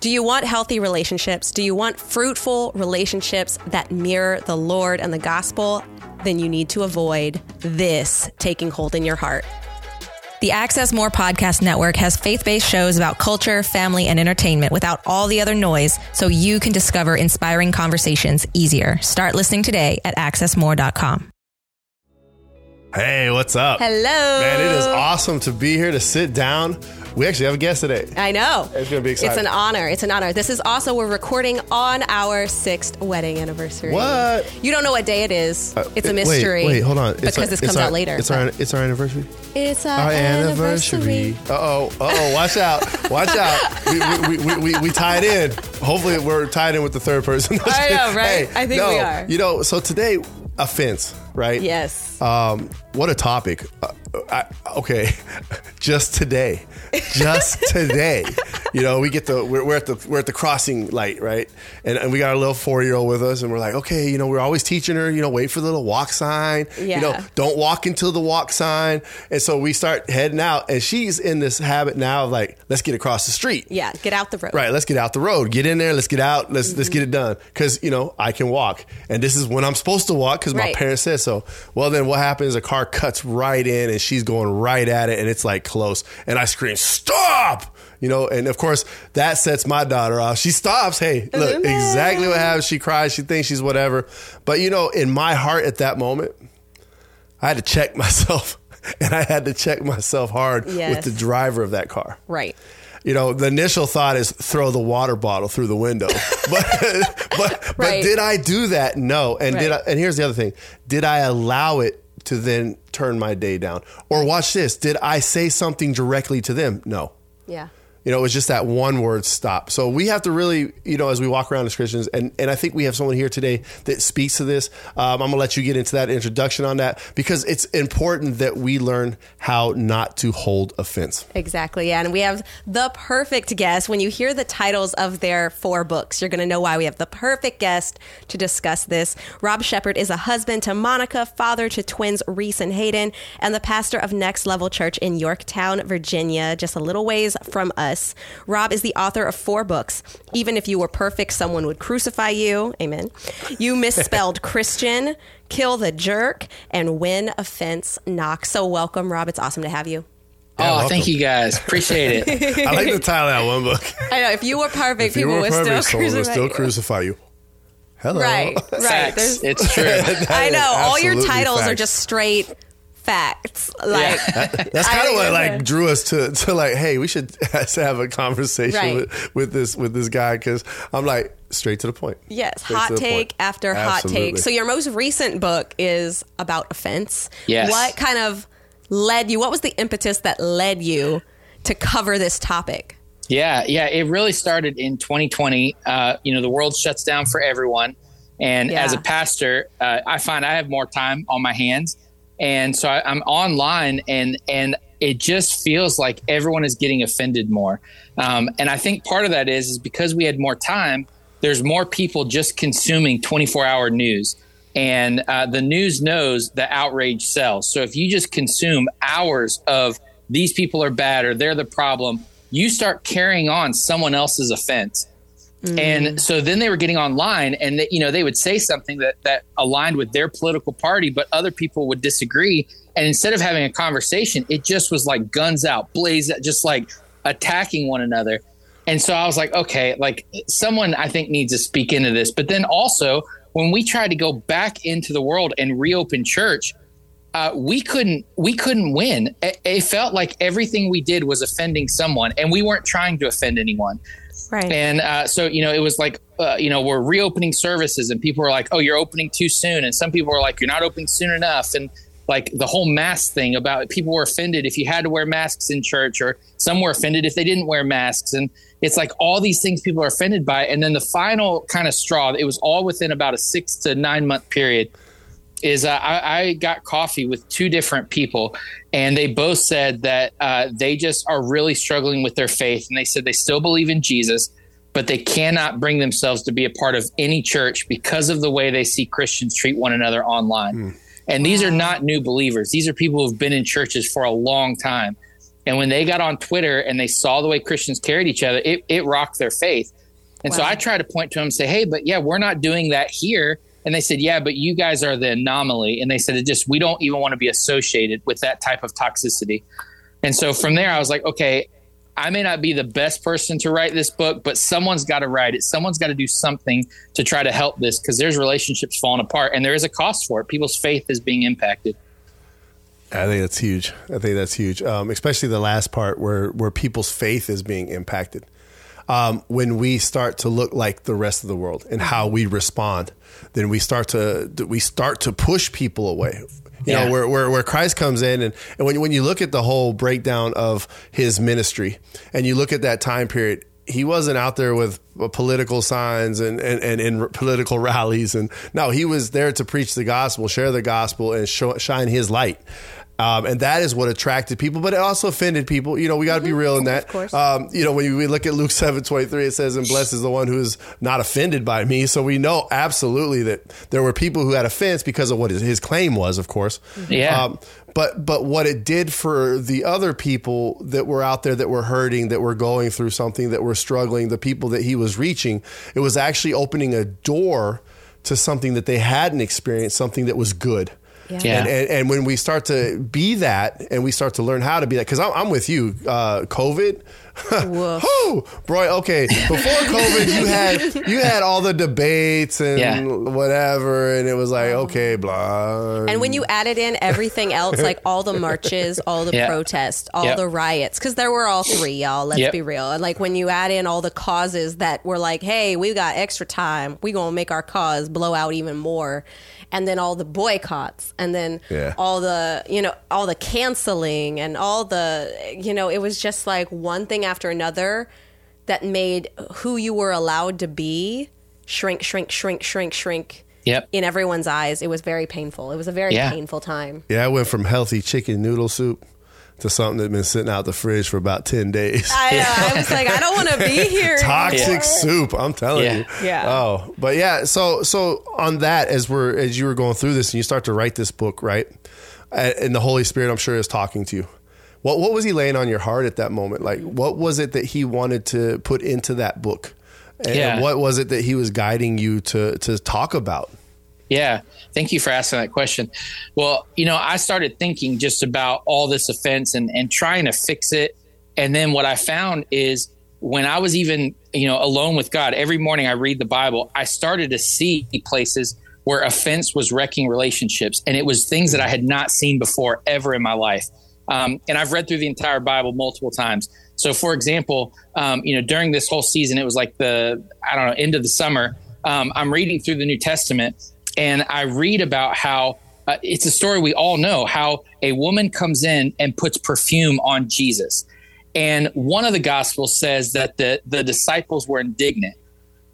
Do you want healthy relationships? Do you want fruitful relationships that mirror the Lord and the gospel? Then you need to avoid this taking hold in your heart. The Access More Podcast Network has faith based shows about culture, family, and entertainment without all the other noise so you can discover inspiring conversations easier. Start listening today at accessmore.com. Hey, what's up? Hello. Man, it is awesome to be here to sit down. We actually have a guest today. I know. It's gonna be exciting. It's an honor. It's an honor. This is also, we're recording on our sixth wedding anniversary. What? You don't know what day it is. Uh, it's a it- wait, mystery. Wait, hold on. Because our- this it's comes our- out later. It's our it's our anniversary. It's our, Our anniversary. anniversary. Uh oh. Uh oh. Watch out. Watch out. We, we, we, we, we tied in. Hopefully, we're tied in with the third person. I know, right? Hey, I think no, we are. You know, so today, offense, right? Yes. Um, what a topic. Uh, I, okay, just today, just today, you know, we get the we're, we're at the we're at the crossing light, right? And, and we got our little four year old with us, and we're like, okay, you know, we're always teaching her, you know, wait for the little walk sign, you know, don't walk until the walk sign, and so we start heading out, and she's in this habit now of like, let's get across the street, yeah. Get out the road. Right, let's get out the road. Get in there. Let's get out. Let's let's get it mm-hmm. done. Because you know I can walk, and this is when I'm supposed to walk because my Right. parents said so. Well, then what happens? A car cuts right in, and she's going right at it, and it's like close, and I scream, "Stop!" You know, and of course that sets my daughter off. She stops. Hey, look, exactly what happens. She cries. She thinks she's whatever. But you know, in my heart at that moment, I had to check myself, and I had to check myself hard Yes. with the driver of that car Right. you know, the initial thought is throw the water bottle through the window. But but Right. but did I do that? No. And did I, and here's the other thing. Did I allow it to then turn my day down? Or watch this. Did I say something directly to them? No. Yeah. You know, it was just that one word stop. So we have to really, you know, as we walk around as Christians, and, and I think we have someone here today that speaks to this. Um, I'm going to let you get into that introduction on that because it's important that we learn how not to hold offense. Exactly. Yeah. And we have the perfect guest. When you hear the titles of their four books, you're going to know why we have the perfect guest to discuss this. Rob Shepherd is a husband to Monica, father to twins Reese and Hayden, and the pastor of Next Level Church in Yorktown, Virginia, just a little ways from us. Rob is the author of four books. Even if you were perfect, someone would crucify you. Amen. You misspelled Christian, kill the jerk, and when offense knocks. So welcome, Rob. It's awesome to have you. Yeah, oh, welcome. thank you guys. Appreciate it. I like the title of that one book. I know if you were perfect, If people were would perfect, still someone would crucify still you. crucify you. Hello. Right, right. Facts. It's true. I know all your absolutely titles are just straight facts. Like That's kind of what like drew us to to like, hey, we should have a conversation Right. with, with this with this guy because I'm like straight to the point. yes, Straight hot take point. after hot take. So your most recent book is about offense. Yes. What kind of led you? What was the impetus that led you to cover this topic? Yeah, yeah. It really started in 2020. Uh, you know, the world shuts down for everyone, and Yeah. as a pastor, uh, I find I have more time on my hands, and so I, I'm online, and and it just feels like everyone is getting offended more. Um, and I think part of that is is because we had more time. There's more people just consuming 24 hour news. And uh, the news knows that outrage sells. So if you just consume hours of these people are bad or they're the problem, you start carrying on someone else's offense. And so then they were getting online and they, you know they would say something that that aligned with their political party, but other people would disagree. And instead of having a conversation, it just was like guns out, blaze, just like attacking one another. And so I was like, okay, like someone I think needs to speak into this. But then also when we tried to go back into the world and reopen church, uh, we couldn't we couldn't win. It, it felt like everything we did was offending someone, and we weren't trying to offend anyone. Right. And uh, so, you know, it was like, uh, you know, we're reopening services and people were like, oh, you're opening too soon. And some people were like, you're not opening soon enough. And like the whole mask thing about people were offended if you had to wear masks in church, or some were offended if they didn't wear masks. And it's like all these things people are offended by. And then the final kind of straw, it was all within about a six to nine month period is uh, I, I got coffee with two different people, and they both said that uh, they just are really struggling with their faith, and they said they still believe in Jesus, but they cannot bring themselves to be a part of any church because of the way they see Christians treat one another online. And these are not new believers; these are people who've been in churches for a long time. And when they got on Twitter and they saw the way Christians carried each other, it, it rocked their faith. And wow. so I try to point to them and say, hey, but yeah, we're not doing that here. And they said, yeah, but you guys are the anomaly. And they said, it just, we don't even want to be associated with that type of toxicity. And so from there, I was like, okay, I may not be the best person to write this book, but someone's got to write it. Someone's got to do something to try to help this because there's relationships falling apart and there is a cost for it. People's faith is being impacted. I think that's huge. I think that's huge, um, especially the last part where where people's faith is being impacted. Um, when we start to look like the rest of the world and how we respond, then we start to we start to push people away. You yeah. know, where, where where Christ comes in, and, and when when you look at the whole breakdown of his ministry, and you look at that time period, he wasn't out there with political signs and, and, and in political rallies. And no, he was there to preach the gospel, share the gospel, and show, shine his light. Um, and that is what attracted people, but it also offended people. You know, we got to mm-hmm. be real in that. Of course. Um, you know, when we look at Luke seven twenty three, it says, "And blessed is the one who is not offended by me." So we know absolutely that there were people who had offense because of what his, his claim was, of course. Yeah. Um, but but what it did for the other people that were out there that were hurting, that were going through something, that were struggling, the people that he was reaching, it was actually opening a door to something that they hadn't experienced, something that was good. Yeah. yeah. And, and, and, when we start to be that and we start to learn how to be that, because I'm, I'm, with you, uh, COVID. Whoa, bro. Okay, before COVID, you had you had all the debates and yeah. whatever, and it was like oh. okay, blah. And when you added in everything else, like all the marches, all the yeah. protests, all yep. the riots, because there were all three, y'all. Let's yep. be real. And like when you add in all the causes that were like, hey, we got extra time, we gonna make our cause blow out even more and then all the boycotts and then yeah. all the you know all the canceling and all the you know it was just like one thing after another that made who you were allowed to be shrink shrink shrink shrink shrink Yep. In everyone's eyes, it was very painful. It was a very yeah. painful time. Yeah, I went from healthy chicken noodle soup to something that's been sitting out the fridge for about 10 days. I, uh, I was like, I don't want to be here. Toxic anymore. soup, I'm telling yeah. you. Yeah. Oh, but yeah, so so on that as we're as you were going through this and you start to write this book, right? And the Holy Spirit I'm sure is talking to you. What what was he laying on your heart at that moment? Like what was it that he wanted to put into that book? And yeah. what was it that he was guiding you to to talk about? Yeah. Thank you for asking that question. Well, you know, I started thinking just about all this offense and, and trying to fix it. And then what I found is when I was even, you know, alone with God, every morning I read the Bible, I started to see places where offense was wrecking relationships. And it was things that I had not seen before ever in my life. Um, and I've read through the entire Bible multiple times. So, for example, um, you know, during this whole season, it was like the, I don't know, end of the summer. Um, I'm reading through the New Testament and I read about how uh, it's a story we all know how a woman comes in and puts perfume on Jesus. And one of the gospels says that the, the disciples were indignant.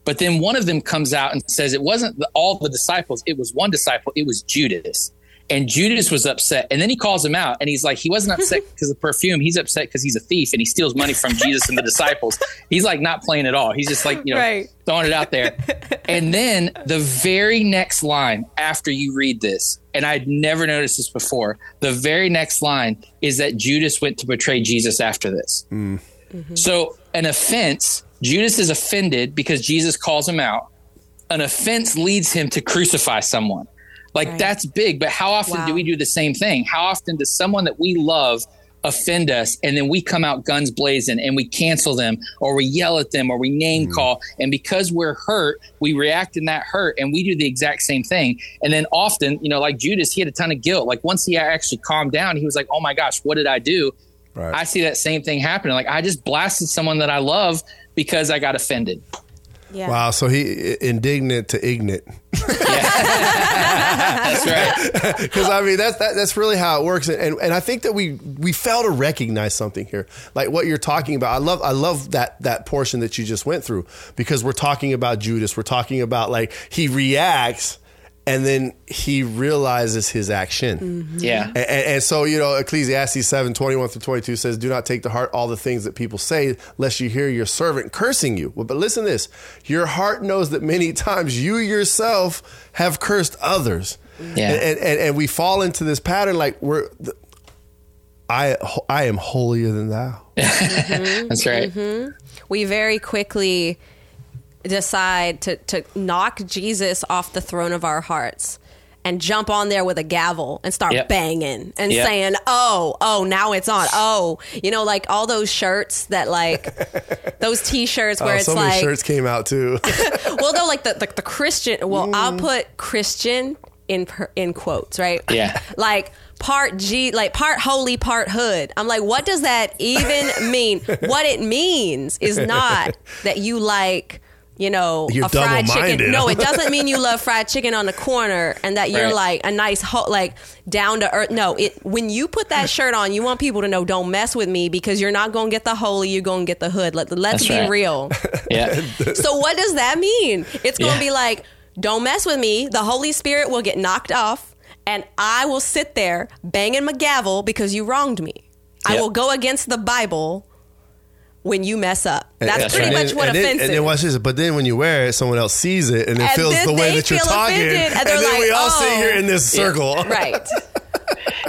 But then one of them comes out and says it wasn't the, all the disciples, it was one disciple, it was Judas. And Judas was upset. And then he calls him out and he's like, he wasn't upset because of perfume. He's upset because he's a thief and he steals money from Jesus and the disciples. He's like not playing at all. He's just like, you know, right. throwing it out there. And then the very next line after you read this, and I'd never noticed this before, the very next line is that Judas went to betray Jesus after this. Mm. Mm-hmm. So an offense, Judas is offended because Jesus calls him out. An offense leads him to crucify someone. Like right. that's big, but how often wow. do we do the same thing? How often does someone that we love offend us and then we come out guns blazing and we cancel them or we yell at them or we name mm. call and because we're hurt we react in that hurt and we do the exact same thing and then often you know like judas he had a ton of guilt like once he actually calmed down he was like oh my gosh what did i do right. i see that same thing happening like i just blasted someone that i love because i got offended yeah. Wow. So he indignant to ignorant. that's right. Because I mean, that's that, that's really how it works, and and I think that we we fail to recognize something here, like what you're talking about. I love I love that that portion that you just went through because we're talking about Judas. We're talking about like he reacts and then he realizes his action. Mm-hmm. Yeah. And, and, so, you know, Ecclesiastes 7 21 through 22 says, Do not take to heart all the things that people say, lest you hear your servant cursing you. Well, but listen to this your heart knows that many times you yourself have cursed others. Yeah. And, and, and we fall into this pattern like we're. I I am holier than thou. That's right. we very quickly decide to, to knock Jesus off the throne of our hearts and jump on there with a gavel and start Yep. banging and Yep. saying, "Oh, oh, now it's on." Oh, you know, like all those shirts that like those T-shirts where Oh, it's so many like, shirts came out too. well, no, like the the, the Christian. Well, I'll Mm. put Christian in in quotes, right? Yeah. like part G, like part holy, part hood. I'm like, what does that even mean? what it means is not that you like. You know, You're a fried chicken. No, it doesn't mean you love fried chicken on the corner and that you're Right. like a nice, ho- like down to earth. No, it when you put that shirt on, you want people to know, don't mess with me because you're not going to get the holy, you're going to get the hood. Let, let's That's be right. real. Yeah. So what does that mean? It's going to Yeah. be like, don't mess with me. The Holy Spirit will get knocked off, and I will sit there banging my gavel because you wronged me. I will go against the Bible when you mess up. That's And- pretty and much then- what and then, offensive. And then watch this. But then when you wear it, someone else sees it and it And feels the way that you're talking. and And, they're then we like, all sit "Oh." here in this circle. right.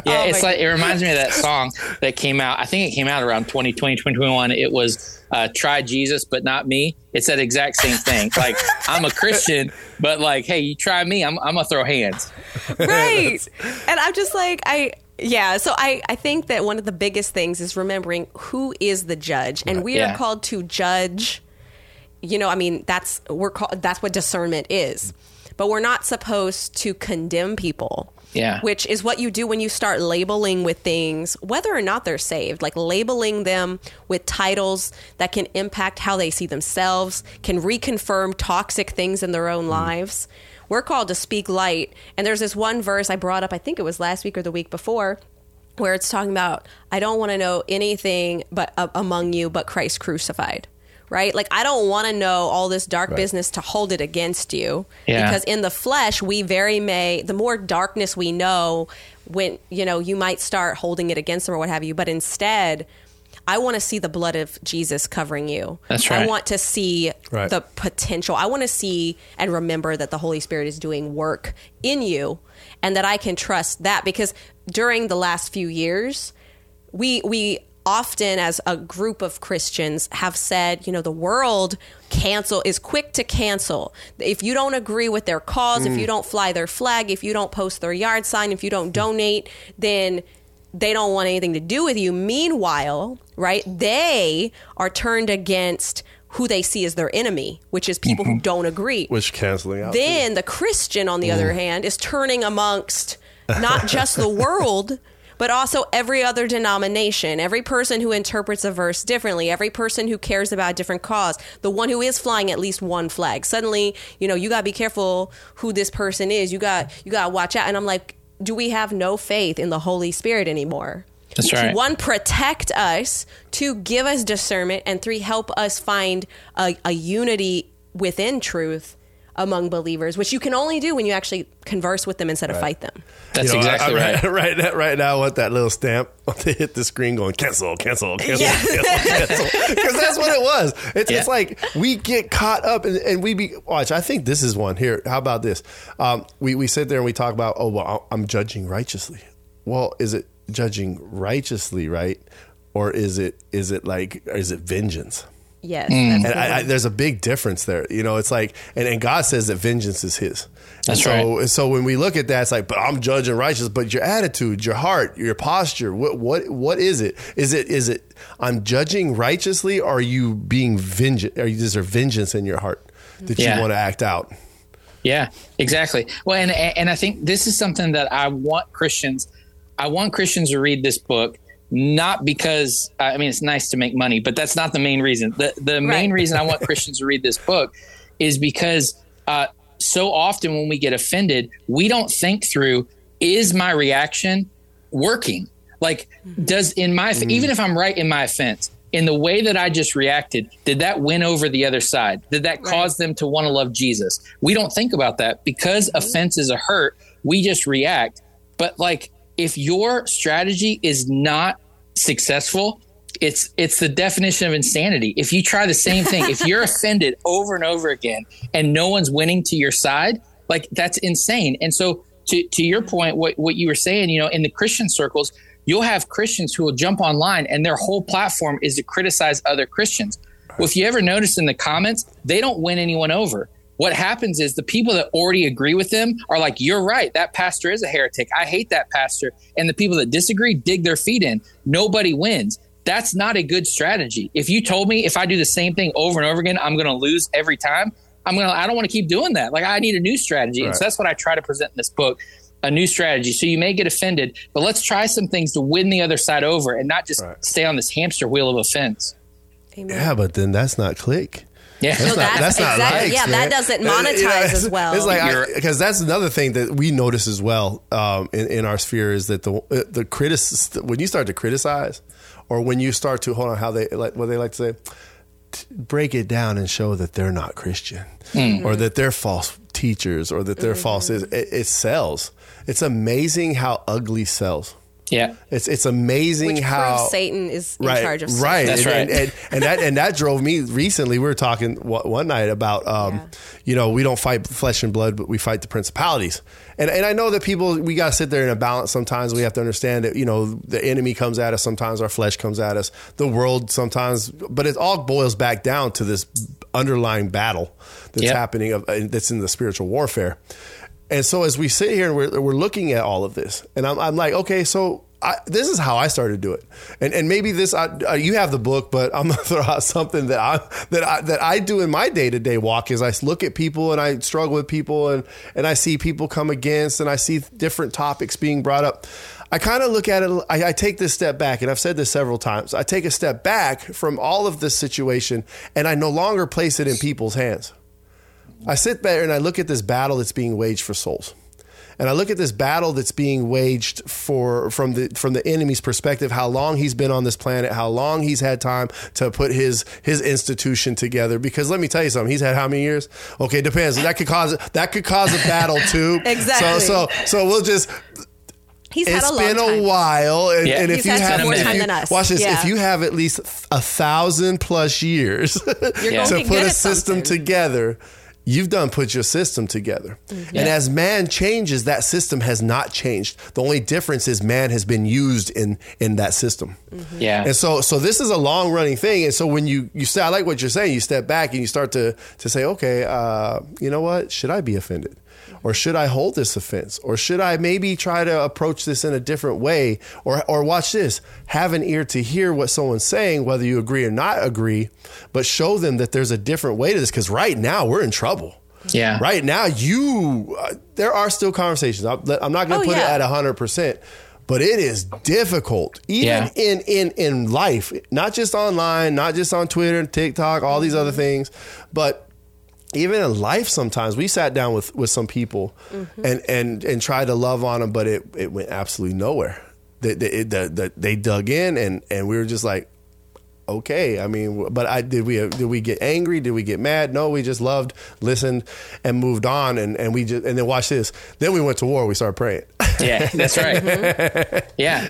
Yeah, Oh it's my like it reminds me of that song that came out. I think it came out around 2020, 2021. It was uh, "Try Jesus, but not me." It's that exact same thing. Like I'm a Christian, but like, hey, you try me, I'm, I'm gonna throw hands. right and i'm just like i yeah so i i think that one of the biggest things is remembering who is the judge and we Yeah. are called to judge you know i mean that's we're called that's what discernment is but we're not supposed to condemn people Yeah. which is what you do when you start labeling with things whether or not they're saved like labeling them with titles that can impact how they see themselves can reconfirm toxic things in their own mm. lives we're called to speak light. And there's this one verse i brought up i think it was last week or the week before where it's talking about i don't want to know anything but uh, among you but christ crucified right? Like i don't want to know all this dark business to hold it against you. Yeah. because in the flesh we very may the more darkness we know when you know you might start holding it against them or what have you. But instead i want to see the blood of jesus covering you That's i want to see Right. the potential i want to see and remember that the holy spirit is doing work in you and that i can trust that because during the last few years we we often as a group of Christians have said, you know, the world cancel is quick to cancel. If you don't agree with their cause, if mm. you don't fly their flag, if you don't post their yard sign, if you don't donate, then they don't want anything to do with you. Meanwhile, right, they are turned against who they see as their enemy, which is people who mm-hmm. don't agree. Which canceling out. Then the Christian, on the other mm. hand, is turning amongst not just the world, but also every other denomination, every person who interprets a verse differently, every person who cares about a different cause, the one who is flying at least one flag. Suddenly, you know, you got to be careful who this person is. You got you got to watch out. And I'm like, do we have no faith in the Holy Spirit anymore? That's right. one protect us two give us discernment and three help us find a, a unity within truth among believers which you can only do when you actually converse with them instead of fight them That's You know, exactly I, right. right. Right, now- right now, I want that little stamp to hit the screen going cancel, cancel, cancel, Yeah. cancel, cancel. Because that's what it was. It's, Yeah. it's like we get caught up and, and we be, watch, I think this is one here. How about this? Um, we, we sit there and we talk about, oh, well, I'm judging righteously. Well, is it judging righteously, right? Or is it, is it like, is it vengeance? Yes mm. that's a And I, I, there's a big difference there. You know, it's like, and, and God says that vengeance is His. That's so, So when we look at that, it's like, but I'm judging righteous. But your attitude, your heart, your posture, what what what is it? Is it is it I'm judging righteously? Or are you being vengeance? Are you, is there vengeance in your heart that Yeah. you want to act out? Yeah, exactly. Well, and and I think this is something that I want Christians. I want Christians to read this book, not because I mean it's nice to make money, but that's not the main reason. the The main reason I want Christians to read this book is because uh, so often when we get offended, we don't think through: Is my reaction working? Like, mm-hmm. does in my mm-hmm. even if I'm right in my offense, in the way that I just reacted, did that win over the other side? Did that Right. cause them to want to love Jesus? We don't think about that because mm-hmm. offense is a hurt. We just react. But like, if your strategy is not successful, it's it's the definition of insanity. If you try the same thing, if you're offended over and over again and no one's winning to your side, like that's insane. And so to to your point, what what you were saying, you know, in the Christian circles, you'll have Christians who will jump online and their whole platform is to criticize other Christians. Well, if you ever notice in the comments, they don't win anyone over. What happens is the people that already agree with them are like, you're right. That pastor is a heretic. I hate that pastor. And the people that disagree dig their feet in. Nobody wins. That's not a good strategy. If you told me if I do the same thing over and over again, I'm going to lose every time, I'm going to, I don't want to keep doing that. Like I need a new strategy. Right. And so that's what I try to present in this book a new strategy. So you may get offended, but let's try some things to win the other side over and not just right. stay on this hamster wheel of offense. Amen. Yeah, but then that's not click. Yeah, that's, not, that's, that's exactly, not likes, Yeah, man. that doesn't monetize yeah, as well. It's like because that's another thing that we notice as well um, in, in our sphere is that the the critic when you start to criticize, or when you start to hold on how they like what they like to say, break it down and show that they're not Christian, mm-hmm. or that they're false teachers, or that they're mm-hmm. false. It, it sells. It's amazing how ugly sells. Yeah, it's it's amazing Which how Satan is in right, charge of. Right, that's and, right, and, and, and, that and that drove me recently. We were talking one night about, um, yeah. you know, we don't fight flesh and blood, but we fight the principalities. And and I know that people we got to sit there in a balance. Sometimes we have to understand that you know the enemy comes at us. Sometimes our flesh comes at us. The world sometimes, but it all boils back down to this underlying battle that's yep. happening of, that's in the spiritual warfare. And so as we sit here and we're, we're looking at all of this, and I'm, I'm like, okay, so I, this is how I started to do it, and and maybe this I, uh, you have the book, but I'm gonna throw out something that I that I that I do in my day to day walk is I look at people and I struggle with people and and I see people come against and I see different topics being brought up. I kind of look at it. I, I take this step back, and I've said this several times. I take a step back from all of this situation, and I no longer place it in people's hands. I sit there and I look at this battle that's being waged for souls. And I look at this battle that's being waged for from the from the enemy's perspective, how long he's been on this planet, how long he's had time to put his his institution together. Because let me tell you something, he's had how many years? Okay, depends. That could cause that could cause a battle too. exactly. So so so we'll just He's it's had a been a while, and, yeah. and if He's you have more time you, than us. watch this, yeah. if you have at least a thousand plus years to put a system something. together, you've done put your system together. Mm-hmm. And as man changes, that system has not changed. The only difference is man has been used in in that system. Mm-hmm. Yeah. And so so this is a long running thing. And so when you you say I like what you're saying, you step back and you start to to say, okay, uh, you know what? Should I be offended? Or should I hold this offense? Or should I maybe try to approach this in a different way? Or, or watch this, have an ear to hear what someone's saying, whether you agree or not agree, but show them that there's a different way to this. Because right now we're in trouble. Yeah. Right now, you, uh, there are still conversations. I'm, I'm not going to oh, put yeah. it at 100%. But it is difficult, even Yeah. in, in in life, not just online, not just on Twitter and TikTok, all these other things, but even in life sometimes we sat down with with some people Mm-hmm. and and and tried to love on them but it it went absolutely nowhere they they, it, the, the, they dug in and and we were just like okay i mean but i did we did we get angry did we get mad no we just loved listened and moved on and and we just and then watch this then we went to war we started praying Yeah, that's right. yeah.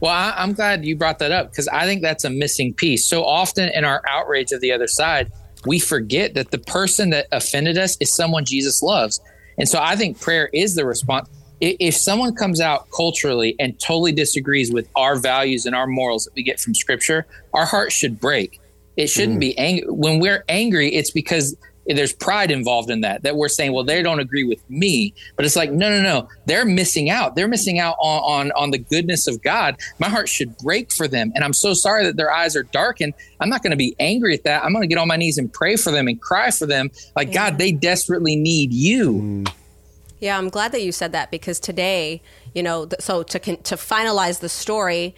Well, I, I'm glad you brought that up because I think that's a missing piece. So often in our outrage of the other side, we forget that the person that offended us is someone Jesus loves. And so I think prayer is the response. If someone comes out culturally and totally disagrees with our values and our morals that we get from scripture, our heart should break. It shouldn't mm-hmm. be angry. When we're angry, it's because there's pride involved in that, that we're saying, well, they don't agree with me. But it's like, no, no, no. They're missing out. They're missing out on, on, on the goodness of God. My heart should break for them. And I'm so sorry that their eyes are darkened. I'm not going to be angry at that. I'm going to get on my knees and pray for them and cry for them. Like, God, they desperately need you. Mm. Yeah, I'm glad that you said that because today, you know, so to to finalize the story,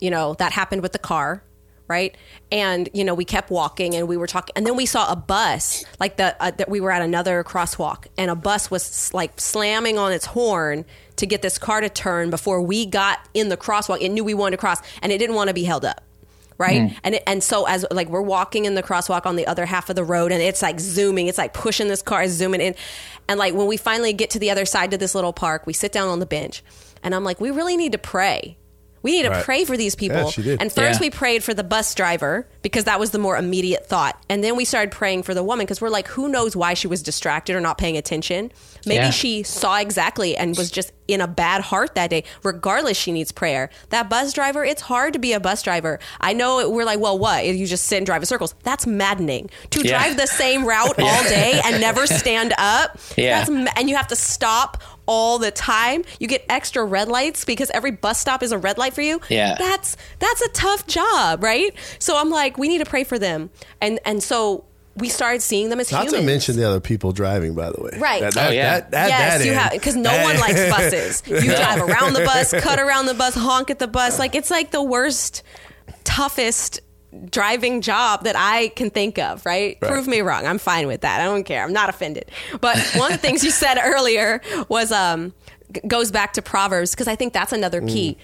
you know, that happened with the car, right? And you know, we kept walking and we were talking, and then we saw a bus, like the uh, that we were at another crosswalk, and a bus was like slamming on its horn to get this car to turn before we got in the crosswalk. It knew we wanted to cross, and it didn't want to be held up right and it, and so as like we're walking in the crosswalk on the other half of the road and it's like zooming it's like pushing this car is zooming in and like when we finally get to the other side to this little park we sit down on the bench and i'm like we really need to pray We need to Right. pray for these people. Yeah, she did. And first Yeah. we prayed for the bus driver because that was the more immediate thought. And then we started praying for the woman because we're like, who knows why she was distracted or not paying attention? Maybe Yeah. she saw exactly and was just in a bad heart that day. Regardless, she needs prayer. That bus driver, it's hard to be a bus driver. I know we're like, well, what? You just sit and drive in circles. That's maddening. To Yeah. drive the same route all day and never stand up. Yeah. That's ma- and you have to stop all the time. You get extra red lights because every bus stop is a red light for you. Yeah. That's that's a tough job, right? So I'm like, we need to pray for them. And and so we started seeing them as Not humans. to mention the other people driving, by the way. Right. That, that, Oh, yeah. That, that, yes, that you end. have because no one likes buses. You drive around the bus, cut around the bus, honk at the bus. Like it's like the worst, toughest driving job that I can think of. Right? Right. Prove me wrong. I'm fine with that. I don't care. I'm not offended. But one of the things you said earlier was um goes back to Proverbs because I think that's another key. W-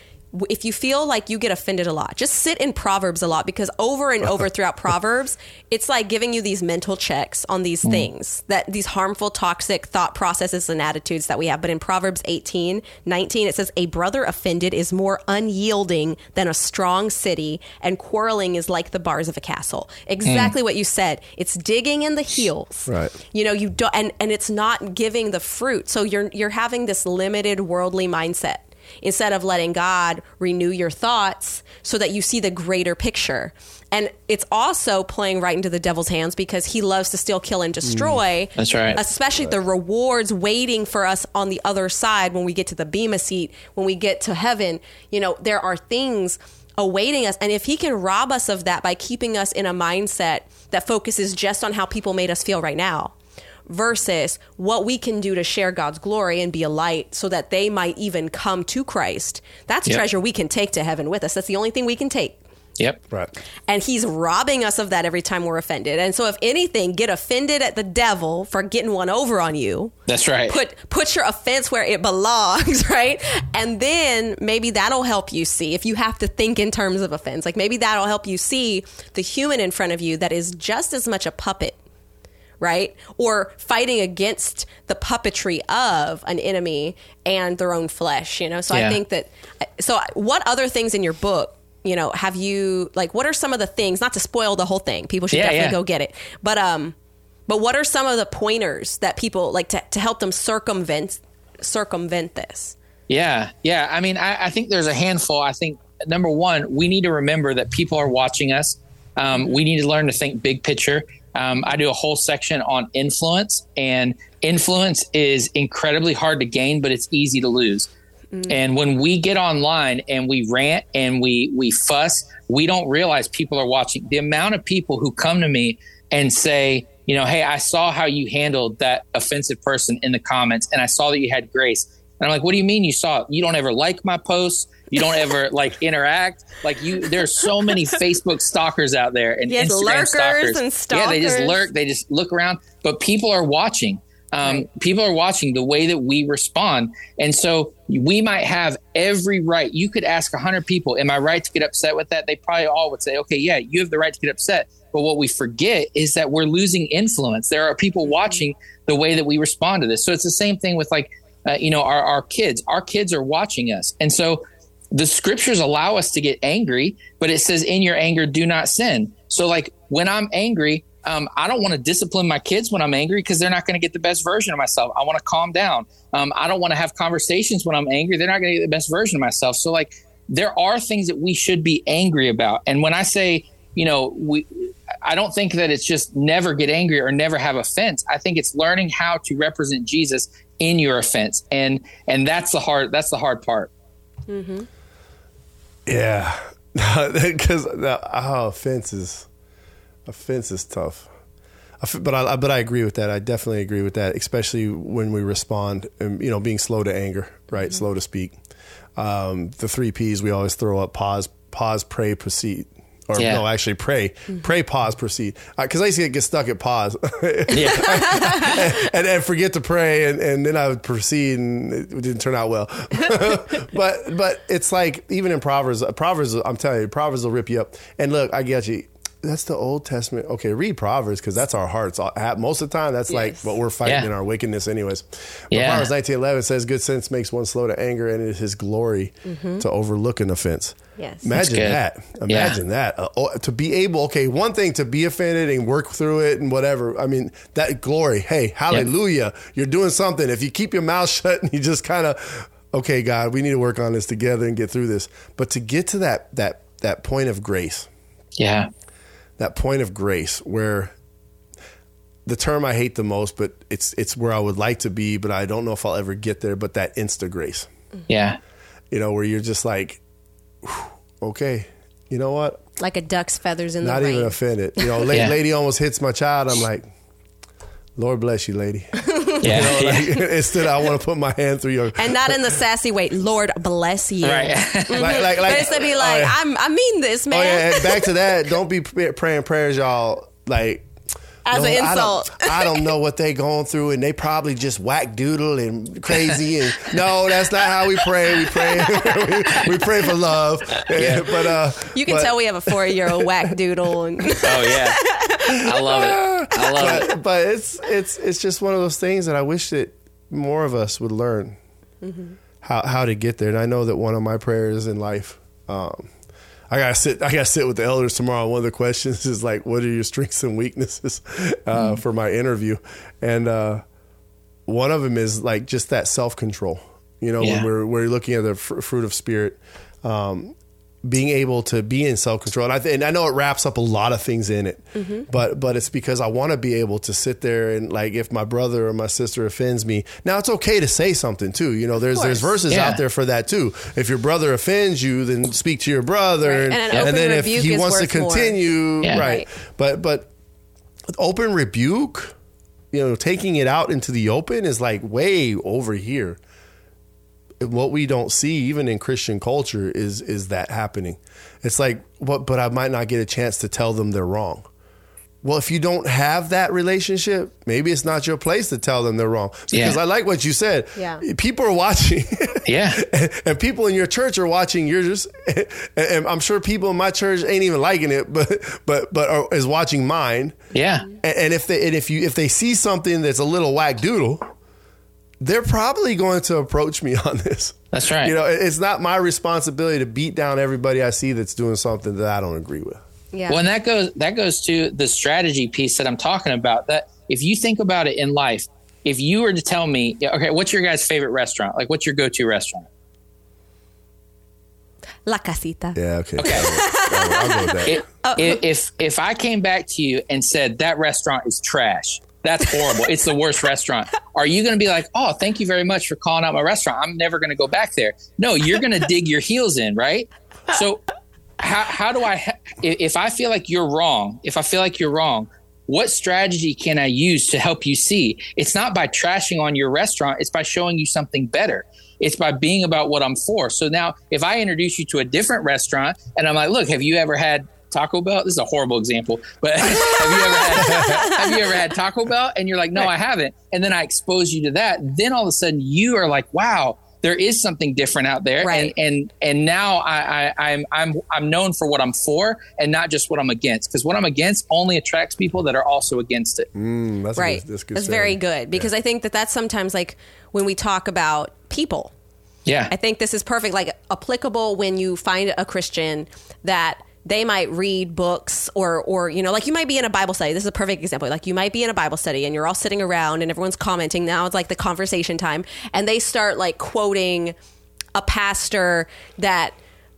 If you feel like you get offended a lot, just sit in Proverbs a lot because over and over throughout Proverbs, it's like giving you these mental checks on these mm. things that these harmful, toxic thought processes and attitudes that we have. But in Proverbs 18, 19, it says, A brother offended is more unyielding than a strong city, and quarreling is like the bars of a castle. Mm. Exactly what you said. It's digging in the heels. Right. You know, you don't, and, and it's not giving the fruit. So you're, you're having this limited worldly mindset instead of letting God renew your thoughts so that you see the greater picture. And it's also playing right into the devil's hands because he loves to steal, kill, and mm. destroy. That's right. Especially the rewards waiting for us on the other side when we get to the Bema seat, when we get to heaven. You know, there are things awaiting us. And if he can rob us of that by keeping us in a mindset that focuses just on how people made us feel right now, versus what we can do to share God's glory and be a light so that they might even come to Christ. That's Yep. treasure we can take to heaven with us. That's the only thing we can take. Yep. Right. And he's robbing us of that every time we're offended. And so if anything, get offended at the devil for getting one over on you. That's right. Put put your offense where it belongs, right? And then maybe that'll help you see if you have to think in terms of offense. Like maybe that'll help you see the human in front of you that is just as much a puppet right? Or fighting against the puppetry of an enemy and their own flesh, you know? So I think that, so what other things in your book, you know, have you, like, what are some of the things, not to spoil the whole thing, people should Yeah, definitely yeah. go get it, but, um, but what are some of the pointers that people like to, to help them circumvent, circumvent this? Yeah, yeah. I mean, I, I think there's a handful. I think number one, we need to remember that people are watching us. Um, we need to learn to think big picture. Um, I do a whole section on influence, and influence is incredibly hard to gain, but it's easy to lose. And when we get online and we rant and we we fuss, we don't realize people are watching. The amount of people who come to me and say, you know, hey, I saw how you handled that offensive person in the comments, and I saw that you had grace. And I'm like, what do you mean you saw it? You don't ever like my posts. You don't ever like interact. Like you, there's so many Facebook stalkers out there and Yes, Instagram stalkers. and Yeah, they just lurk. They just look around. But people are watching. Um, People are watching the way that we respond, and so we might have every right. You could ask hundred people, "Am I right to get upset with that?" They probably all would say, "Okay, yeah, you have the right to get upset." But what we forget is that we're losing influence. There are people watching the way that we respond to this. So it's the same thing with like, uh, you know, our, our kids. Our kids are watching us, and so the scriptures allow us to get angry, but it says, in your anger, do not sin. So, like, when I'm angry, um, I don't want to discipline my kids when I'm angry because they're not going to get the best version of myself. I want to calm down. Um, I don't want to have conversations when I'm angry. They're not going to get the best version of myself. So, like, there are things that we should be angry about. And when I say, you know, we, I don't think that it's just never get angry or never have offense. I think it's learning how to represent Jesus in your offense, and and that's the hard that's the hard part. Yeah, because oh, offense is offense is tough. But I but I agree with that. I definitely agree with that, especially when we respond and you know being slow to anger, right? Slow to speak. Um, the three P's we always throw up: pause, pause, pray, proceed. Or Yeah. no, actually, pray, mm-hmm. pray, pause, proceed. Uh, because I used to get stuck at pause, Yeah. and then forget to pray, and, and then I would proceed, and it didn't turn out well. but but it's like even in Proverbs, uh, Proverbs, I'm telling you, Proverbs will rip you up. And look, I get you. that's the Old Testament. Okay, read Proverbs because that's our hearts. Most of the time, that's like what we're fighting Yeah. in our wickedness, anyways. But Yeah. Proverbs nineteen eleven says, "Good sense makes one slow to anger, and it is His glory mm-hmm. to overlook an offense." Yes. Imagine that. Imagine that. Uh, oh, to be able, okay, one thing to be offended and work through it and whatever. I mean, that glory. Hey, hallelujah. You're doing something. If you keep your mouth shut and you just kind of, okay, God, we need to work on this together and get through this. But to get to that that that point of grace, Yeah. that point of grace where the term I hate the most, but it's it's where I would like to be, but I don't know if I'll ever get there. But that insta grace, Yeah. you know, where you're just like, whew, okay, you know what? Like a duck's feathers in Not the rain. Not even rain. offended. You know, Yeah. lady almost hits my child. I'm like, Lord bless you, lady. Yeah. You know, yeah. instead, I want to put my hand through your. and not in the sassy way. Lord bless you. Right. Like, mhm. like, like, but it's to be oh, like, oh, yeah. I'm, I mean this, man. Oh yeah, and back to that. Don't be praying prayers, y'all. Like As an I don't- insult. I don't, know what they going through, and they probably just whack doodle and crazy. And no, that's not how we pray. We pray. we, we pray for love. But uh, You can but- tell we have a four year old whack doodle. And Oh yeah. I love it. I love it. but, but it's it's it's just one of those things that I wish that more of us would learn Mm-hmm. how how to get there. And I know that one of my prayers in life, um, I gotta sit I gotta sit with the elders tomorrow. One of the questions is like, what are your strengths and weaknesses uh, Mm-hmm. for my interview? And uh, one of them is like just that self control. You know, Yeah. when we're we're looking at the fr- fruit of spirit. Um, being able to be in self control, and I th- and I know it wraps up a lot of things in it, Mm-hmm. but but it's because I want to be able to sit there and like if my brother or my sister offends me, now it's okay to say something too. You know, there's there's verses Yeah. out there for that too. If your brother offends you, then speak to your brother, Right. and, And an open then if rebuke he wants to continue, Yeah. right? Right. But but open rebuke, you know, taking it out into the open is like way over here what we don't see even in christian culture is is that happening it's like what but i might not get a chance to tell them they're wrong well if you don't have that relationship maybe it's not your place to tell them they're wrong because Yeah. i like what you said Yeah. people are watching Yeah. and, and people in your church are watching yours and, and i'm sure people in my church ain't even liking it but but but are, is watching mine Yeah. and, and if they and if you if they see something that's a little whack doodle, they're probably going to approach me on this. That's right. You know, it's not my responsibility to beat down everybody I see that's doing something that I don't agree with. yeah. Well, and that goes that goes to the strategy piece that I'm talking about. That if you think about it in life, if you were to tell me, okay, what's your guys' favorite restaurant? Like, what's your go-to restaurant? La casita. Yeah, okay. I'll, I'll go with that. It, oh. i- if if I came back to you and said that restaurant is trash, that's horrible. it's the worst restaurant. Are you going to be like, oh, thank you very much for calling out my restaurant? I'm never going to go back there. No, you're going to dig your heels in, right? So, how how do I? If I feel like you're wrong, if I feel like you're wrong. What strategy can I use to help you see? It's not by trashing on your restaurant, it's by showing you something better. It's by being about what I'm for. So now, if I introduce you to a different restaurant and I'm like, look, have you ever had Taco Bell? This is a horrible example, but have you ever had, have you ever had Taco Bell? And you're like, no, I haven't. And then I expose you to that. Then all of a sudden, you are like, wow, there is something different out there. Right. And and and now I, I I'm I'm I'm known for what I'm for and not just what I'm against. Because what I'm against only attracts people that are also against it. Mm, that's right. good- that's good That's very good because I think that that's sometimes like when we talk about people. Yeah. I think this is perfect, like applicable when you find a Christian that they might read books or or you know like you might be in a bible study this is a perfect example like you might be in a bible study and you're all sitting around and everyone's commenting now it's like the conversation time and they start like quoting a pastor that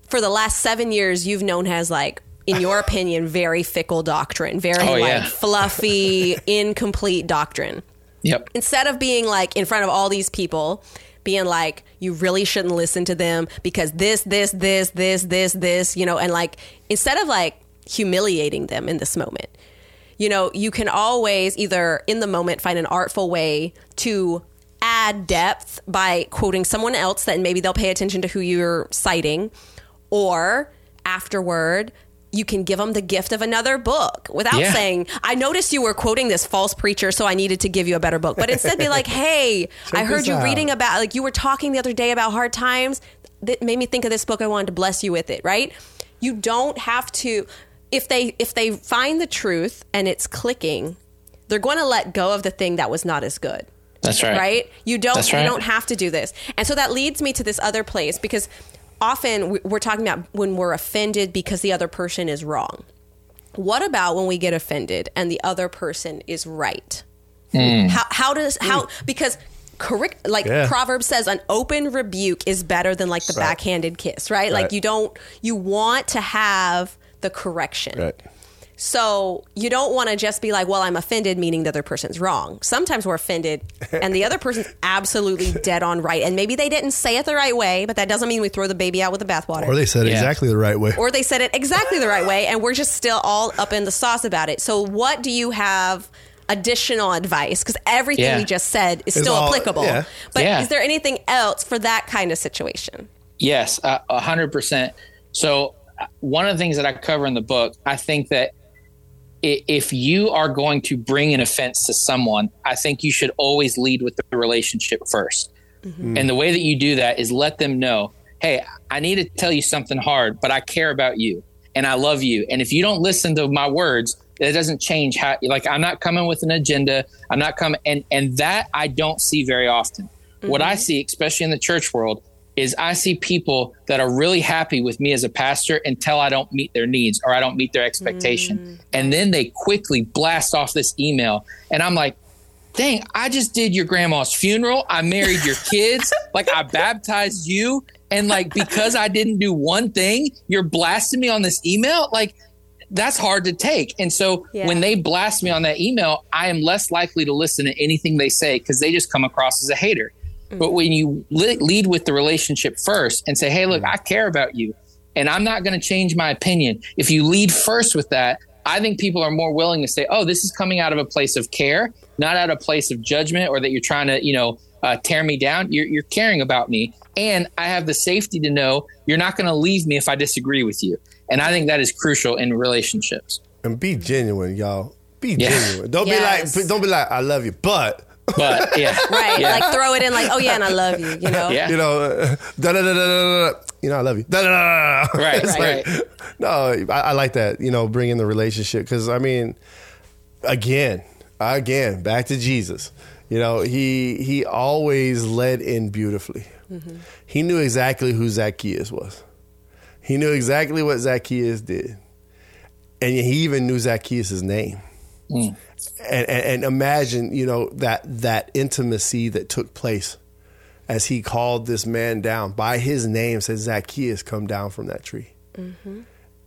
for the last seven years you've known has like in your opinion very fickle doctrine very Oh, like yeah. fluffy incomplete doctrine Yep. instead of being like in front of all these people being like you really shouldn't listen to them because this this this this this this you know and like instead of like humiliating them in this moment you know you can always either in the moment find an artful way to add depth by quoting someone else that maybe they'll pay attention to who you're citing or afterward you can give them the gift of another book without Yeah. saying i noticed you were quoting this false preacher so i needed to give you a better book but instead be like hey i heard you out." reading about like you were talking the other day about hard times that made me think of this book i wanted to bless you with it right you don't have to if they if they find the truth and it's clicking, they're going to let go of the thing that was not as good. That's right. Right? You don't right. you don't have to do this. And so that leads me to this other place because often we- we're talking about when we're offended because the other person is wrong. What about when we get offended and the other person is right? Hmm. How how does how because correct like Yeah. Proverbs says an open rebuke is better than like the Right. backhanded kiss, right? Like you don't you want to have the correction. Right. So you don't want to just be like, well, I'm offended, meaning the other person's wrong. Sometimes we're offended and the other person's absolutely dead on right. And maybe they didn't say it the right way, but that doesn't mean we throw the baby out with the bathwater. Or they said it Yeah. exactly the right way. Or they said it exactly the right way and we're just still all up in the sauce about it. So what do you have additional advice? Because everything Yeah. we just said is It's still all- applicable. yeah. But Yeah. is there anything else for that kind of situation? Yes, uh, a hundred percent. So uh, one of the things that I cover in the book, I think that i- if you are going to bring an offense to someone, I think you should always lead with the relationship 1st mm-hmm. And the way that you do that is let them know, hey, I need to tell you something hard, but I care about you and I love you. And if you don't listen to my words, it doesn't change how like I'm not coming with an agenda. I'm not coming and and that I don't see very often. What I mm-hmm. see, especially in the church world, is I see people that are really happy with me as a pastor until I don't meet their needs or I don't meet their expectation. Mm. And then they quickly blast off this email. And I'm like, dang, I just did your grandma's funeral. I married your kids. like I baptized you. And like, because I didn't do one thing, you're blasting me on this email. Like, that's hard to take. And so Yeah. when they blast me on that email, I am less likely to listen to anything they say because they just come across as a hater. But when you lead with the relationship first and say, hey, look, I care about you and I'm not going to change my opinion. If you lead first with that, I think people are more willing to say, oh, this is coming out of a place of care, not out of a place of judgment or that you're trying to, you know, uh, tear me down. You're, you're caring about me. And I have the safety to know you're not going to leave me if I disagree with you. And I think that is crucial in relationships. And be genuine, y'all. Be Yeah. genuine. Don't Yes. be like don't be like I love you, but But yeah, Right. Yeah. Like throw it in like, oh yeah, and I love you, you know? Yeah. you know, uh, da da da da da da. You know, I love you. Da da da da. Right, It's right. like- no, I, I like that. You know, bringing the relationship because I mean, again, again, back to Jesus. You know, he he always led in beautifully. He knew exactly who Zacchaeus was. He knew exactly what Zacchaeus did, and he even knew Zacchaeus' name. And, and, and imagine, you know, that that intimacy that took place as he called this man down by his name, says Zacchaeus, come down from that tree. Mm-hmm.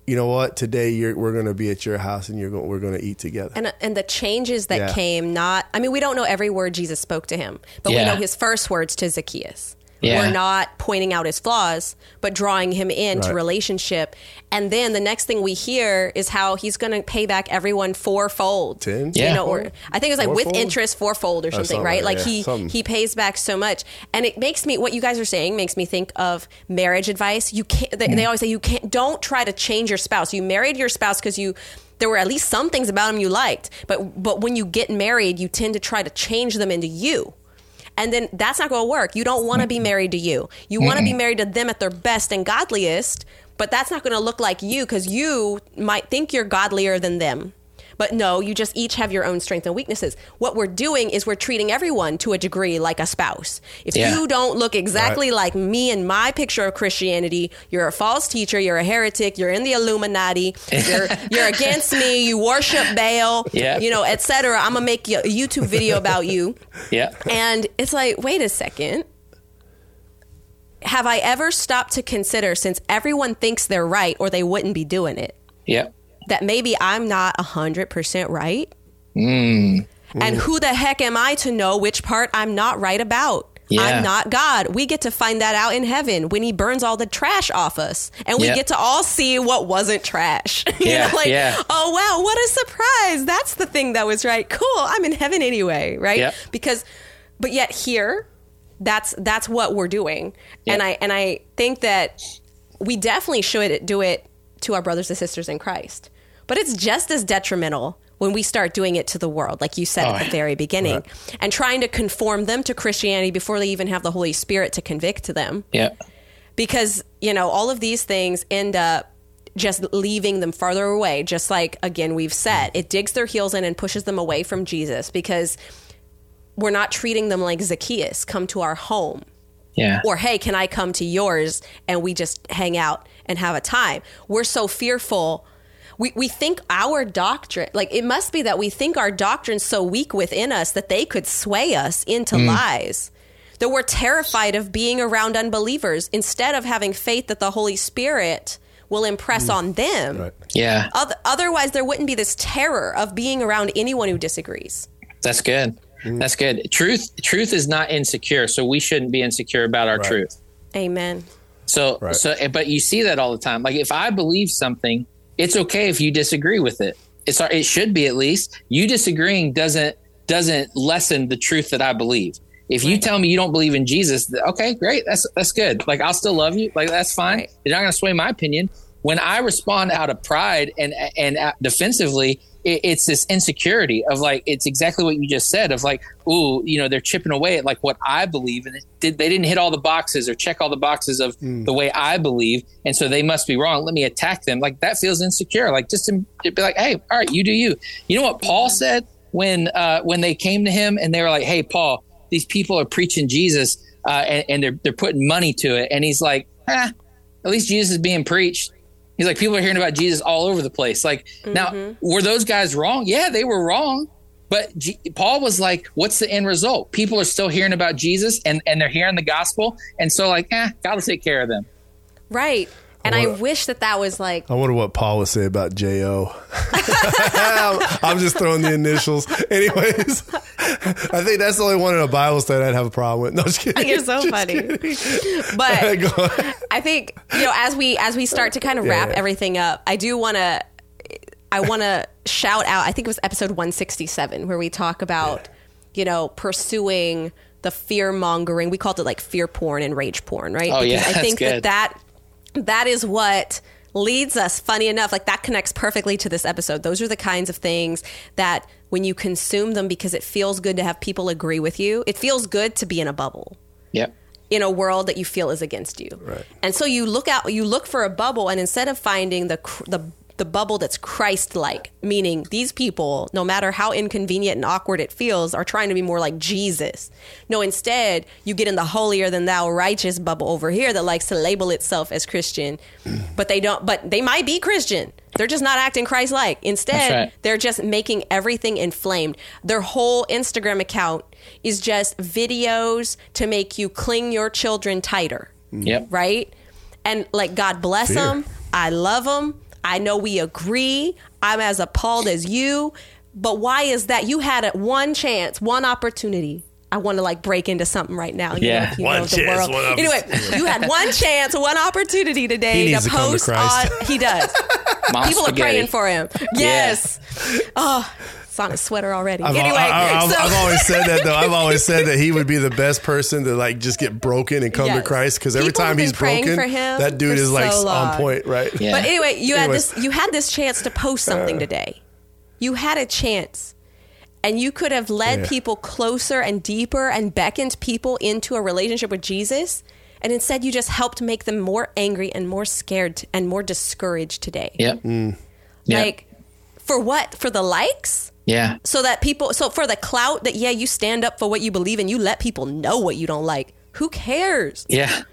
You know what? Today you're, we're going to be at your house and you're going, we're going to eat together. And, and the changes that Yeah. came, not, I mean, we don't know every word Jesus spoke to him, but we know his first words to Zacchaeus. Yeah. We're not pointing out his flaws, but drawing him into Right. relationship. And then the next thing we hear is how he's going to pay back everyone fourfold. Ten? Yeah. You know, or I think it's like with interest fourfold or something, something right? like that, he something. he pays back so much, and it makes me what you guys are saying makes me think of marriage advice. You can't. They, Mm. they always say you can't. Don't try to change your spouse. You married your spouse because you. There were at least some things about him you liked, but but when you get married, you tend to try to change them into you. And then that's not going to work. You don't want to be married to you. You want to be married to them at their best and godliest, but that's not going to look like you because you might think you're godlier than them. But no, you just each have your own strengths and weaknesses. What we're doing is we're treating everyone to a degree like a spouse. If Yeah. you don't look exactly like me and my picture of Christianity, you're a false teacher, you're a heretic, you're in the Illuminati, you're you're against me, you worship Baal, Yeah. you know, etc. I'm gonna make a YouTube video about you. yeah, And it's like, wait a second. Have I ever stopped to consider, since everyone thinks they're right or they wouldn't be doing it, yeah. That maybe I'm not 100% right? Mm. And who the heck am I to know which part I'm not right about? Yeah. I'm not God. We get to find that out in heaven when He burns all the trash off us, and we Yeah. get to all see what wasn't trash. you Yeah, know, like, yeah. oh wow, what a surprise! That's the thing that was right. Cool, I'm in heaven anyway, right? Yeah. Because, but yet here, that's that's what we're doing, and I and I think that we definitely should do it to our brothers and sisters in Christ, but it's just as detrimental when we start doing it to the world, like you said Oh, at the oh, very beginning, and trying to conform them to Christianity before they even have the Holy Spirit to convict them Yeah. because you know all of these things end up just leaving them farther away, just like again we've said, it digs their heels in and pushes them away from Jesus because we're not treating them like Zacchaeus, come to our home. Yeah. Or hey, can I come to yours and we just hang out and have a time? We're so fearful. We, we think our doctrine, like it must be that we think our doctrine's so weak within us that they could sway us into mm. lies. That we're terrified of being around unbelievers instead of having faith that the Holy Spirit will impress mm. on them. Right. Yeah. Oth- otherwise, there wouldn't be this terror of being around anyone who disagrees. That's good. Mm. That's good. Truth truth is not insecure, so we shouldn't be insecure about our Right. truth. Amen. So Right. so eh, but you see that all the time. Like if I believe something, it's okay if you disagree with it. It's it should be at least. You disagreeing doesn't doesn't lessen the truth that I believe. If you tell me you don't believe in Jesus, okay, great. That's that's good. Like I'll still love you. Like that's fine. Right. You're not going to sway my opinion. When I respond out of pride and and uh, defensively, it, it's this insecurity of like it's exactly what you just said of like, ooh, you know, they're chipping away at like what I believe, and it did, they didn't hit all the boxes or check all the boxes of the way I believe, and so they must be wrong. Let me attack them. Like that feels insecure. Like just to be like, hey, all right, you do you. You know what Paul said when uh, when they came to him and they were like, hey, Paul, these people are preaching Jesus uh, and, and they're they're putting money to it, and he's like, ah, at least Jesus is being preached. He's like, people are hearing about Jesus all over the place. Like, now, were those guys wrong? Yeah, they were wrong. But G- Paul was like, what's the end result? People are still hearing about Jesus and, and they're hearing the gospel. And so, like, eh, God will take care of them. Right. And I wanna- wish that that was like, I wonder what Paul would say about J.O. I'm just throwing the initials. Anyways, I think that's the only one in a Bible study I'd have a problem with. No, just kidding. You're so Just funny. kidding. but I think you know as we as we start to kind of wrap Yeah. everything up, I do want to I want to shout out. I think it was episode 167 where we talk about you know pursuing the fear mongering. We called it like fear porn and rage porn, right? Oh, yeah, I that's think good. that that that is what leads us funny enough like that connects perfectly to this episode those are the kinds of things that when you consume them because it feels good to have people agree with you it feels good to be in a bubble Yep. in a world that you feel is against you. Right. And so you look out, you look for a bubble, and instead of finding the the the bubble that's Christ-like, meaning these people, no matter how inconvenient and awkward it feels, are trying to be more like Jesus. No, instead you get in the holier than thou righteous bubble over here that likes to label itself as Christian, but they don't. But they might be Christian. They're just not acting Christ-like. Instead, right. they're just making everything inflamed. Their whole Instagram account is just videos to make you cling your children tighter, Yep. right? And like, God bless Fear. them. I love them. I know we agree. I'm as appalled as you. But why is that? You had a, one chance, one opportunity. I want to like break into something right now. You Yeah. know, you One know the chance, world. one Anyway, you had one chance, one opportunity today He needs to come to post Christ. on. He does. Mom People spaghetti. are praying for him. Yes. Oh, it's on his sweater already. I've, anyway, I, have so- I've always said that though. I've always said that he would be the best person to like just get broken and come Yes. to Christ because every People time he's broken, for him that dude for is like so on point, right? Yeah. But anyway, you had this you had this chance to post something today. You had a chance. And you could have led Yeah. people closer and deeper and beckoned people into a relationship with Jesus. And instead you just helped make them more angry and more scared and more discouraged today. Yep. Mm. Yep. Like for what? For the likes? Yeah. So that people so for the clout that yeah, you stand up for what you believe and you let people know what you don't like. Who cares? Yeah.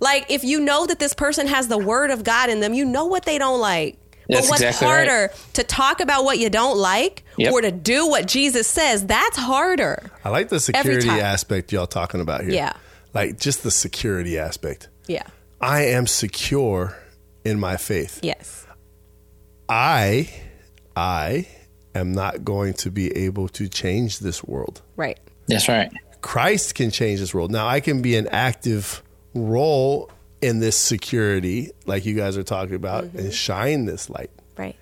Like if you know that this person has the word of God in them, you know what they don't like. That's but what's exactly right. harder to talk about what you don't like Yep. or to do what Jesus says? That's harder. I like the security aspect y'all talking about here. Yeah. Like just the security aspect. Yeah. I am secure in my faith. Yes. I I am not going to be able to change this world. Right. That's right. Christ can change this world. Now I can be an active role in this security, like you guys are talking about, Mm-hmm. and shine this light. Right.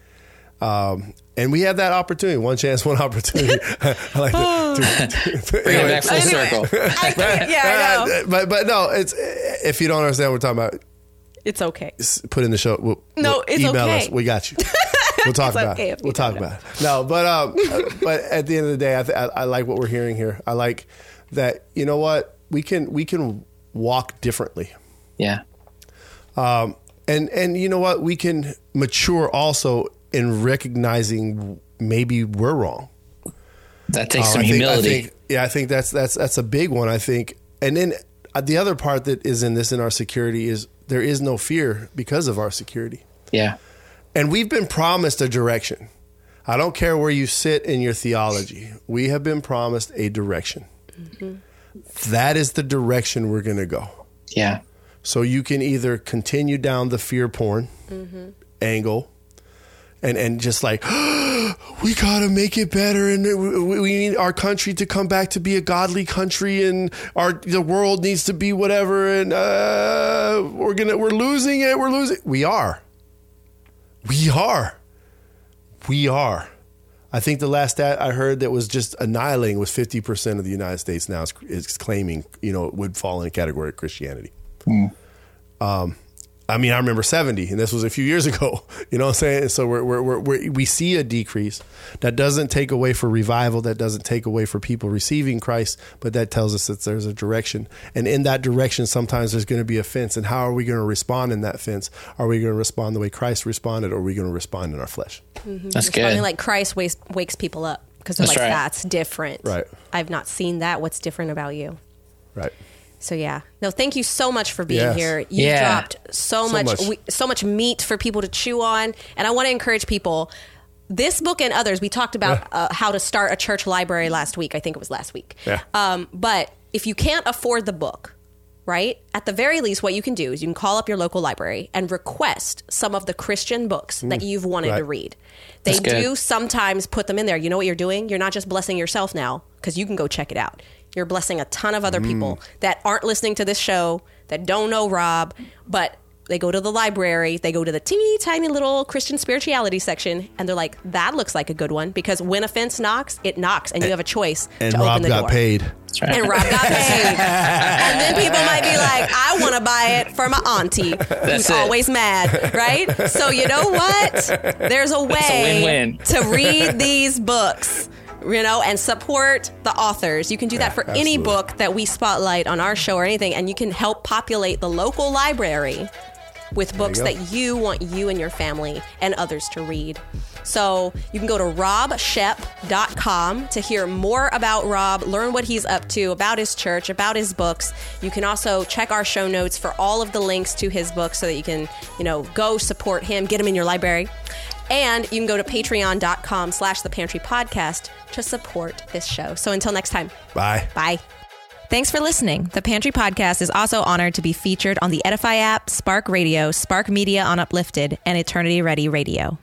Um, and we have that opportunity. One chance, one opportunity. I like to, to, to- Bring it anyway. back full Anyway. circle. I can't, yeah, I know. Uh, but but no, it's if you don't understand what we're talking about, It's okay. s- put in the show. We'll, No, we'll it's email okay. us. We got you. We'll talk about okay it. We'll talk about it. No, but um, uh, but at the end of the day, I, th- I, I like what we're hearing here. I like that. You know what? We can we can walk differently. Yeah. And And and you know what? We can mature also in recognizing maybe we're wrong. That takes Uh, some I think- humility. I think, yeah, I think that's that's that's a big one. I think, and then uh, the other part that is in this in our security is there is no fear because of our security, yeah. And we've been promised a direction. I don't care where you sit in your theology. We have been promised a direction. That is the direction we're going to go. Yeah. So you can either continue down the fear porn angle and and just like we got to make it better and we, we need our country to come back to be a godly country and our the world needs to be whatever and uh, we're going to we're losing it we're losing we are we are. We are. I think the last stat I heard that was just annihilating was 50% of the United States now is, is claiming, you know, it would fall in a category of Christianity. Um, I mean, I remember 70, and this was a few years ago. You know what I'm saying? So we're, we're, we're, we're, we see a decrease. That doesn't take away for revival. That doesn't take away for people receiving Christ, but that tells us that there's a direction. And in that direction, sometimes there's going to be a fence. And how are we going to respond in that fence? Are we going to respond the way Christ responded, or are we going to respond in our flesh? Mm-hmm. That's Responding good. like Christ wakes, wakes people up because they're That's like, right. that's different. Right. I've not seen that. What's different about you? Right. So yeah, no, thank you so much for being Yes. here. You Yeah. dropped so, So much, much. We, so much meat for people to chew on, and I want to encourage people. This book and others, we talked about Yeah. uh, how to start a church library last week. I think it was last week. Yeah. Um, but if you can't afford the book, right? At the very least, what you can do is you can call up your local library and request some of the Christian books that you've wanted to Mm. read. They do sometimes put them in there. You know what you're doing? You're not just blessing yourself now because you can go check it out. You're blessing a ton of other people mm. that aren't listening to this show, that don't know Rob, but they go to the library, they go to the teeny tiny little Christian spirituality section, and they're like, that looks like a good one because when offense knocks, it knocks, and you have a choice And to Rob open the got door. paid. That's right. And Rob got paid. and then people might be like, I want to buy it for my auntie who's it. always mad, right? So you know what? There's a way win-win. to read these books. You know, and support the authors. You can do that for any book that we spotlight on our show or anything, and you can help populate the local library with books go. that you want you and your family and others to read. So you can go to robshep.com to hear more about Rob, learn what he's up to, about his church, about his books. You can also check our show notes for all of the links to his books so that you can, you know, go support him, get him in your library. And you can go to patreon.com slash the pantry podcast to support this show. So until next time, Bye. bye. Thanks for listening. The Pantry Podcast is also honored to be featured on the Edify app, Spark Radio, Spark Media on Uplifted, and Eternity Ready Radio.